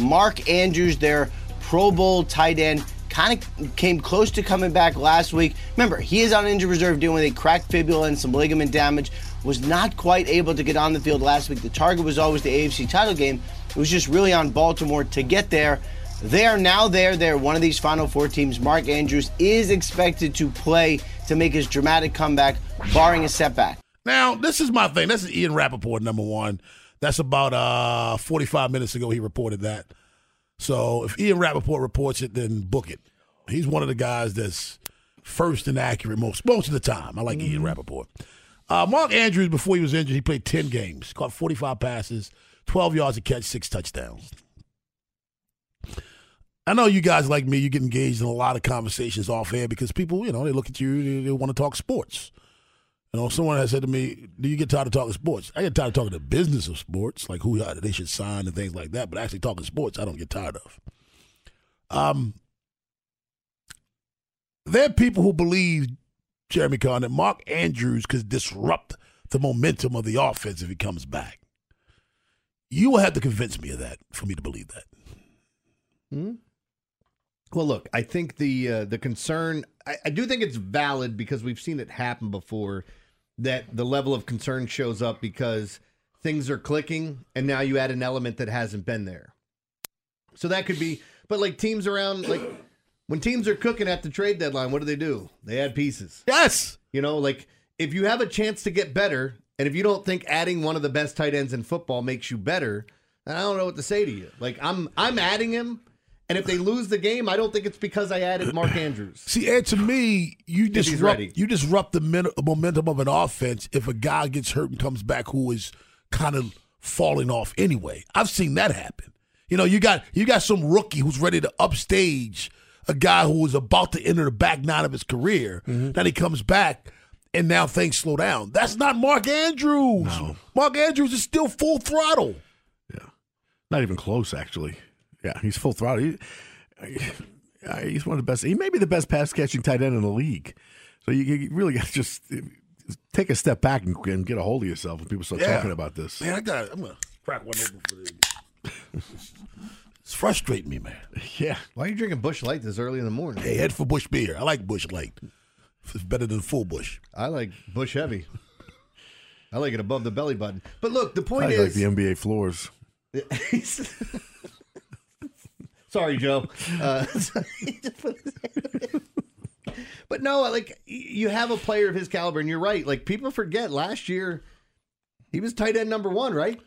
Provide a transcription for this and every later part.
Mark Andrews, their Pro Bowl tight end, kind of came close to coming back last week. Remember, he is on injured reserve dealing with a cracked fibula and some ligament damage. Was not quite able to get on the field last week. The target was always the AFC title game. It was just really on Baltimore to get there. They are now there. They're one of these Final Four teams. Mark Andrews is expected to play to make his dramatic comeback, barring a setback. Now, this is my thing. This is Ian Rapoport, number one. That's about uh, 45 minutes ago he reported that. So if Ian Rapoport reports it, then book it. He's one of the guys that's first and accurate most most of the time. I like mm-hmm. Ian Rapoport. Uh, Mark Andrews, before he was injured, he played 10 games, caught 45 passes, 12 yards a catch, six touchdowns. I know you guys like me, you get engaged in a lot of conversations off air because people, you know, they look at you, they, they want to talk sports. You know, someone has said to me, "Do you get tired of talking sports?" I get tired of talking the business of sports, like who they should sign and things like that. But actually talking sports, I don't get tired of. Um, there are people who believe Jeremy Conn that Mark Andrews could disrupt the momentum of the offense if he comes back. You will have to convince me of that for me to believe that. Hmm? Well, look, I think the uh, the concern, I, I do think it's valid because we've seen it happen before that the level of concern shows up because things are clicking and now you add an element that hasn't been there. So that could be, but like teams around, like when teams are cooking at the trade deadline, what do they do? They add pieces. Yes. You know, like if you have a chance to get better, and if you don't think adding one of the best tight ends in football makes you better, I don't know what to say to you. Like I'm, I'm adding him and if they lose the game, I don't think it's because I added Mark Andrews. See, Ed, to me, you disrupt you disrupt the min- momentum of an offense if a guy gets hurt and comes back who is kind of falling off anyway. I've seen that happen. You know, you got you got some rookie who's ready to upstage a guy who was about to enter the back nine of his career. Mm-hmm. Then he comes back and now things slow down. That's not Mark Andrews. No. Mark Andrews is still full throttle. Yeah. Not even close, actually. Yeah, he's full throttle. He, uh, uh, he's one of the best. He may be the best pass catching tight end in the league. So you, you really got to just uh, take a step back and, and, get a hold of yourself when people start yeah. talking about this. Man, I got. I'm gonna crack one open for this. it's frustrating me, man. Yeah. Why are you drinking Busch Light this early in the morning? Hey, head for Busch beer. I like Busch Light. It's better than full Bush. I like Bush Heavy. I like it above the belly button. But look, the point I is like the NBA floors. Sorry, Joe. Uh, but no, like you have a player of his caliber, and you're right. Like people forget last year, he was tight end number one, right?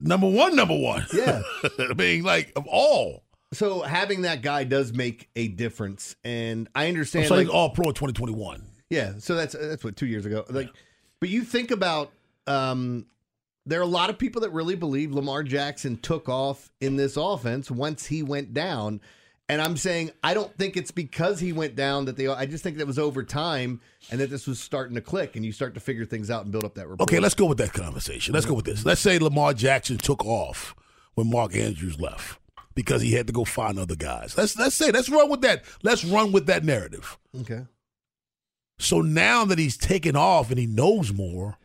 Number one, number one. Yeah, being like of all. So having that guy does make a difference, and I understand. So like all pro 2021. Yeah, so that's that's what two years ago. Like, yeah. but you think about um, there are a lot of people that really believe Lamar Jackson took off in this offense once he went down. And I'm saying I don't think it's because he went down that they. I just think that was over time, and that this was starting to click, and you start to figure things out and build up that rapport. Okay, let's go with that conversation. Let's go with this. Let's say Lamar Jackson took off when Mark Andrews left because he had to go find other guys. Let's let's say let's run with that. Let's run with that narrative. Okay. So now that he's taken off and he knows more,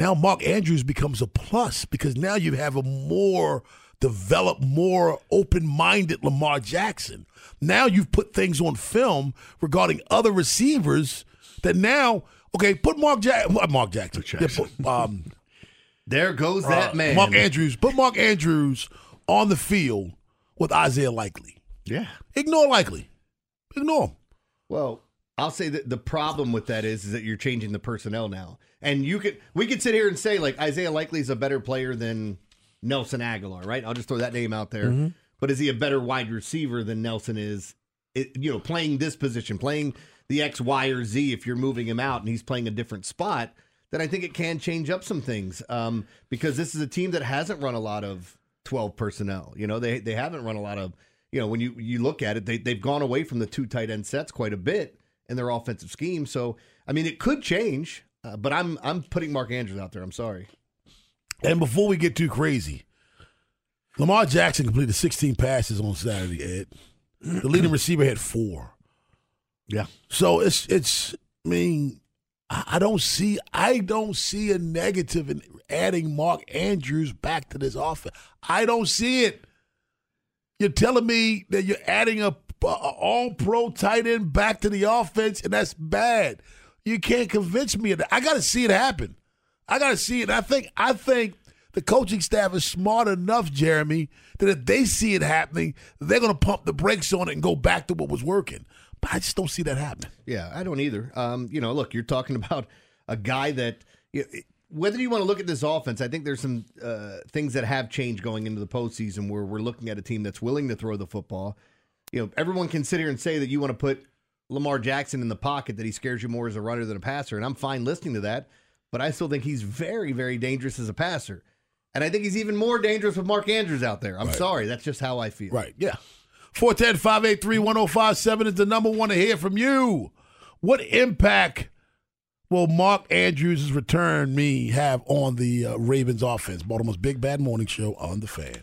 now Mark Andrews becomes a plus because now you have a more developed, more open minded Lamar Jackson. Now you've put things on film regarding other receivers that now, okay, put Mark, Jack- Mark Jackson. Jackson. Put, um, there goes that uh, man. Mark Andrews. Put Mark Andrews on the field with Isaiah Likely. Yeah. Ignore Likely. Ignore him. Well, I'll say that the problem with that is, is that you're changing the personnel now. And you could we could sit here and say like Isaiah Likely is a better player than Nelson Agholor, right? I'll just throw that name out there. Mm-hmm. But is he a better wide receiver than Nelson is? It, you know, playing this position, playing the X, Y, or Z. If you're moving him out and he's playing a different spot, then I think it can change up some things um, because this is a team that hasn't run a lot of twelve personnel. You know, they they haven't run a lot of. You know, when you you look at it, they they've gone away from the two tight end sets quite a bit in their offensive scheme. So I mean, it could change. Uh, but I'm I'm putting Mark Andrews out there. I'm sorry. And before we get too crazy, Lamar Jackson completed 16 passes on Saturday. Ed, the leading receiver had four. Yeah. So it's it's. I mean, I don't see I don't see a negative in adding Mark Andrews back to this offense. I don't see it. You're telling me that you're adding a, a all pro tight end back to the offense, and that's bad. You can't convince me of that. I got to see it happen. I got to see it. I think I think the coaching staff is smart enough, Jeremy, that if they see it happening, they're going to pump the brakes on it and go back to what was working. But I just don't see that happening. Yeah, I don't either. Um, you know, look, you're talking about a guy that. You know, whether you want to look at this offense, I think there's some uh, things that have changed going into the postseason where we're looking at a team that's willing to throw the football. You know, everyone can sit here and say that you want to put Lamar Jackson in the pocket, that he scares you more as a runner than a passer, and I'm fine listening to that. But I still think he's very, very dangerous as a passer. And I think he's even more dangerous with Mark Andrews out there. I'm Right. sorry. That's just how I feel. Right, yeah. 410 583 1057 is the number one to hear from you. What impact will Mark Andrews' return me have on the uh, Ravens offense? Baltimore's Big Bad Morning Show on the fan.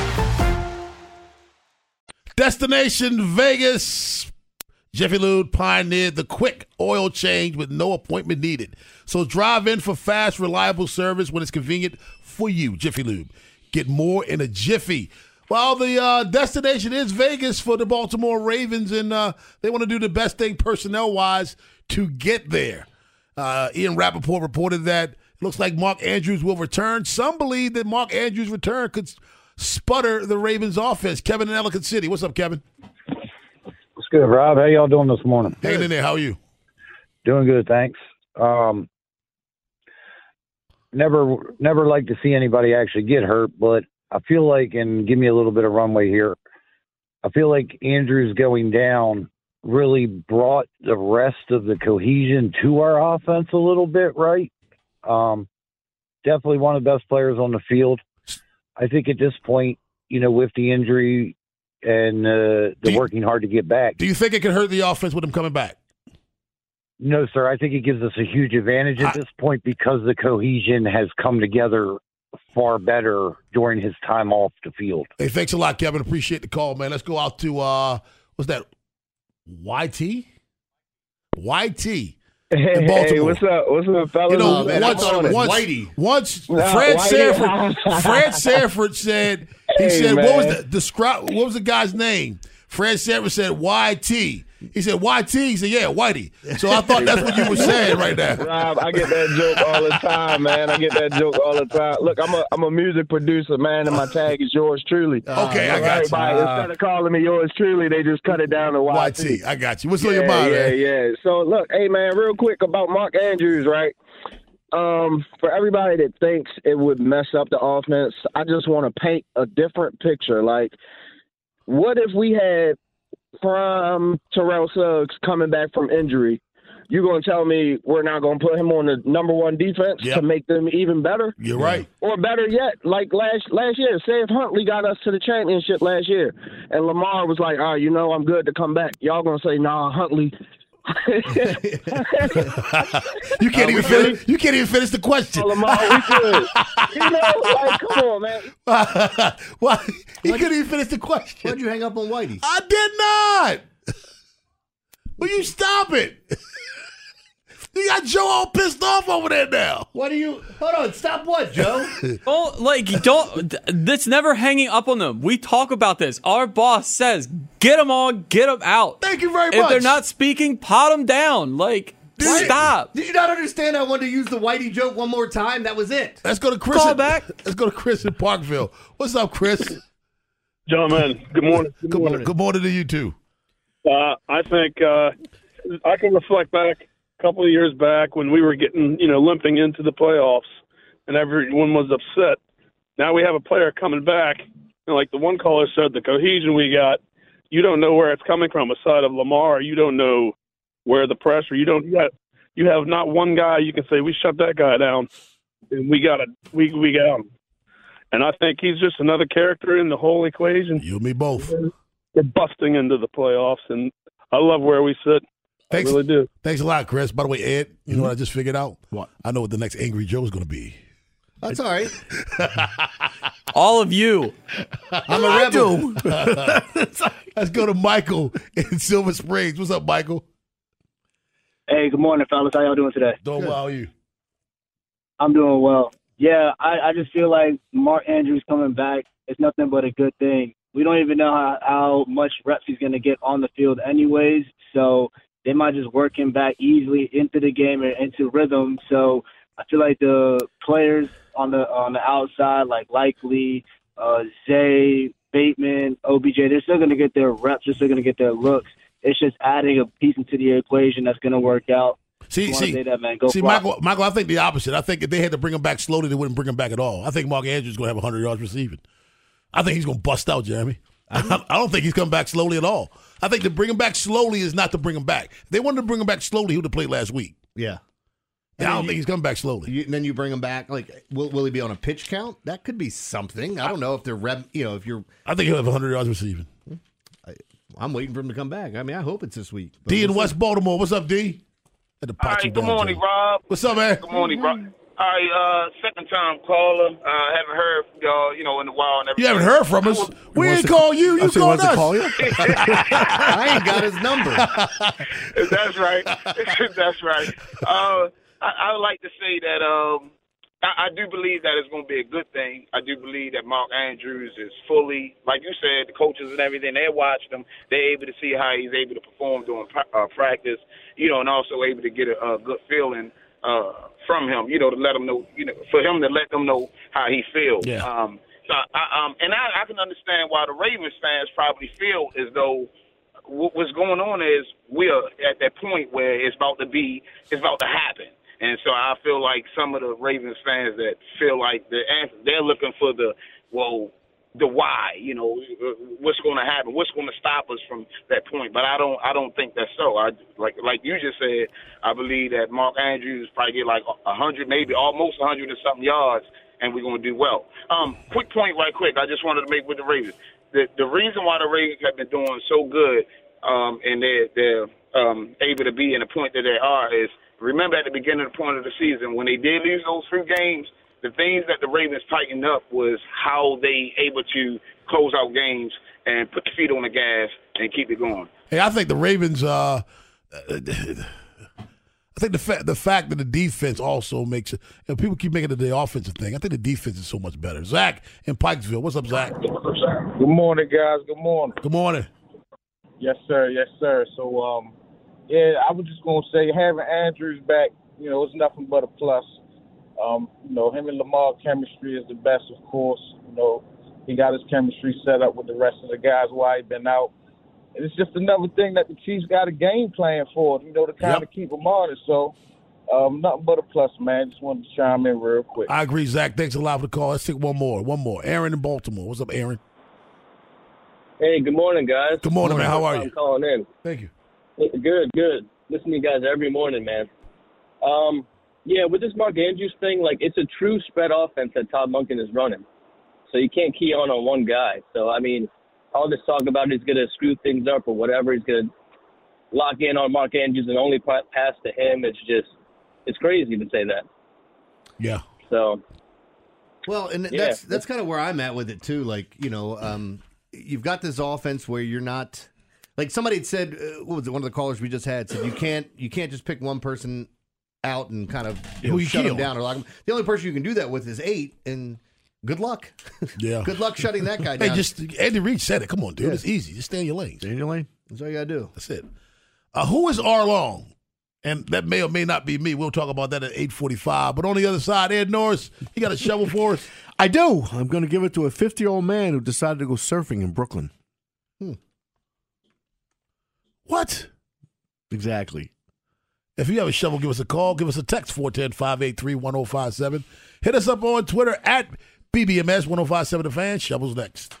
Destination Vegas. Jiffy Lube pioneered the quick oil change with no appointment needed. So drive in for fast, reliable service when it's convenient for you. Jiffy Lube. Get more in a jiffy. Well, the uh, destination is Vegas for the Baltimore Ravens, and uh, they want to do the best thing personnel wise to get there. Uh, Ian Rapoport reported that looks like Mark Andrews will return. Some believe that Mark Andrews' return could sputter the Ravens' offense. Kevin in Ellicott City. What's up, Kevin? What's good, Rob? How y'all doing this morning? Hanging in there. How are you? Doing good, thanks. Um, never, never like to see anybody actually get hurt, but I feel like, and give me a little bit of runway here. I feel like Andrews going down really brought the rest of the cohesion to our offense a little bit, right? Um, definitely one of the best players on the field. I think at this point, you know, with the injury and uh, the you- working hard to get back, Do you think it could hurt the offense with him coming back? No, sir. I think it gives us a huge advantage at I- this point because the cohesion has come together far better during his time off the field. Hey, thanks a lot, Kevin. Appreciate the call, man. Let's go out to uh what's that? YT? YT. Hey, Baltimore. hey, what's up? What's up, fellas? You know, Oh, man, once, thought it was once, Whitey. once No, Fred Whitey. Sanford, Fred Sanford said, he Hey, said, what was the describe? What was the guy's name? Fred Sanford said YT. He said YT. He said, yeah, Whitey. So I thought that's what you were saying right now. Rob, I get that joke all the time, man. I get that joke all the time. Look, I'm a I'm a music producer, man, and my tag is yours truly. Okay, I got you. Everybody, instead of calling me yours truly, they just cut it down to YT. YT. I got you. What's on your mind, yeah, man? yeah. So look, hey man, real quick about Mark Andrews, right? Um, for everybody that thinks it would mess up the offense, I just want to paint a different picture. Like, what if we had prime Terrell Suggs coming back from injury? you're gonna tell me we're not gonna put him on the number one defense Yep. to make them even better? You're right. Or better yet, like last last year, say if Huntley got us to the championship last year, and Lamar was like, "Oh, you know, I'm good to come back." Y'all gonna say, "Nah, Huntley." You can't even finish. You can't even finish the question. Lamar, we good. You know, like, come on, man. Why? He couldn't even finish the question. Why'd you hang up on Whitey? I did not. Will you stop it? You got Joe all pissed off over there now. What do you? Hold on. Stop what, Joe? Don't like don't. th- That's never hanging up on them. We talk about this. Our boss says, "Get them all, get them out." Thank you very If much. If they're not speaking, pot them down. Like, stop. Did you not understand? I wanted to use the Whitey joke one more time. That was it. Let's go to Chris. Call in- back. Let's go to Chris in Parkville. What's up, Chris? Gentlemen, good morning. Good Good morning. morning, good morning to you too. Uh, I think uh, I can reflect back a couple of years back when we were getting, you know, limping into the playoffs, and everyone was upset. Now we have a player coming back, and like the one caller said, the cohesion we got, you don't know where it's coming from. Aside of Lamar, you don't know where the pressure. You don't. You, you have not one guy you can say we shut that guy down, and we got it. We we got him. And I think he's just another character in the whole equation. You and me both. We're busting into the playoffs, and I love where we sit. Thanks. I really do. Thanks a lot, Chris. By the way, Ed, you know what I just figured out? What? I know what the next Angry Joe is going to be. That's all right. All of you. I'm a rebel. Let's go to Michael in Silver Springs. What's up, Michael? Hey, good morning, fellas. How y'all doing today? Don't allow you. I'm doing well. Yeah, I, I just feel like Mark Andrews coming back is nothing but a good thing. We don't even know how, how much reps he's going to get on the field, anyways. So they might just work him back easily into the game and into rhythm. So I feel like the players on the on the outside, like Likely, uh, Zay, Bateman, OBJ, they're still going to get their reps. They're still going to get their looks. It's just adding a piece into the equation that's going to work out. See, see, that, man. Go see, Flock. Michael, Michael. I think the opposite. I think if they had to bring him back slowly, they wouldn't bring him back at all. I think Mark Andrews is going to have 100 yards receiving. I think he's going to bust out, Jeremy. I, I don't think he's coming back slowly at all. I think to bring him back slowly is not to bring him back. If they wanted to bring him back slowly, he would have played last week. Yeah. And I don't think he's coming back slowly. You, and then you bring him back. Like, will, will he be on a pitch count? That could be something. I don't know if they're rep. You know, if you're. I think he'll have 100 yards receiving. I'm waiting for him to come back. I mean, I hope it's this week. D in West Baltimore. What's up, D? At the All pot you right, good morning, Rob. What's up, man? Good morning, Rob. All right, uh, second time caller. Uh, haven't heard from y'all, you know, in a while. And You haven't heard from us. We wants ain't call you. You said, called wants to us. call you? I ain't got his number. That's right. That's right. Uh, I, I would like to say that um, I, I do believe that it's going to be a good thing. I do believe that Mark Andrews is fully, like you said, the coaches and everything, they watched him. They're able to see how he's able to perform during pra- uh, practice, you know, and also able to get a, a good feeling uh, from him, you know, to let him know, you know, for him to let them know how he feels. Yeah. Um, so, I, um, and I, I can understand why the Ravens fans probably feel as though what, what's going on is we are at that point where it's about to be, it's about to happen. And so I feel like some of the Ravens fans that feel like the answer, they're looking for the, well, the why, you know, what's going to happen, what's going to stop us from that point. But I don't, I don't think that's so. I like, like you just said, I believe that Mark Andrews probably get like a hundred, maybe almost a hundred and something yards, and we're going to do well. Um, quick point, right quick. I just wanted to make with the Ravens. The the reason why the Ravens have been doing so good, um, and they're they're um, able to be in the point that they are is remember at the beginning of the point of the season when they did lose those few games, the things that the Ravens tightened up was how they able to close out games and put the feet on the gas and keep it going. Hey, I think the Ravens. Uh, I think the fact the fact that the defense also makes it. You know, people keep making it the offensive thing. I think the defense is so much better. Zach in Pikesville. What's up, Zach? Good morning, guys. Good morning. Good morning. Yes, sir. Yes, sir. So, um, yeah, I was just gonna say having Andrews back, you know, it's nothing but a plus. Um, you know, him and Lamar chemistry is the best, of course. You know, he got his chemistry set up with the rest of the guys while he been out. And it's just another thing that the Chiefs got a game plan for, you know, to kind of keep them on it. So, um, nothing but a plus, man. Just wanted to chime in real quick. I agree, Zach. Thanks a lot for the call. Let's take one more. One more. Aaron in Baltimore. What's up, Aaron? Hey, good morning, guys. Good morning, man. How are I'm you? calling in. Thank you. Good, good. Listen to you guys every morning, man. Um, yeah, with this Mark Andrews thing, like it's a true spread offense that Todd Monken is running. So you can't key on on one guy. So I mean, all this talk about he's going to screw things up or whatever, he's going to lock in on Mark Andrews and only pass to him. It's just, it's crazy to say that. Yeah. So Well, and Yeah. that's that's kind of where I'm at with it too. Like you know, um, you've got this offense where you're not like somebody had said. Uh, what was it? One of the callers we just had said you can't you can't just pick one person out and kind of you know, you shut kill. them down or lock them. The only person you can do that with is eight, and good luck. Yeah. good luck shutting that guy Hey, down. just Andy Reid said it. Come on, dude. Yeah. It's easy. Just stay in your lane. Stay in your lane. That's all you gotta do. That's it. Uh, who is Arlong? And that may or may not be me. We'll talk about that at 845. But on the other side, Ed Norris, you got a shovel for us? I do. I'm going to give it to a 50 year old man who decided to go surfing in Brooklyn. Hmm. What? Exactly. If you have a shovel, give us a call. Give us a text 410 583 1057. Hit us up on Twitter at BBMS 1057 The Fan. Shovels next.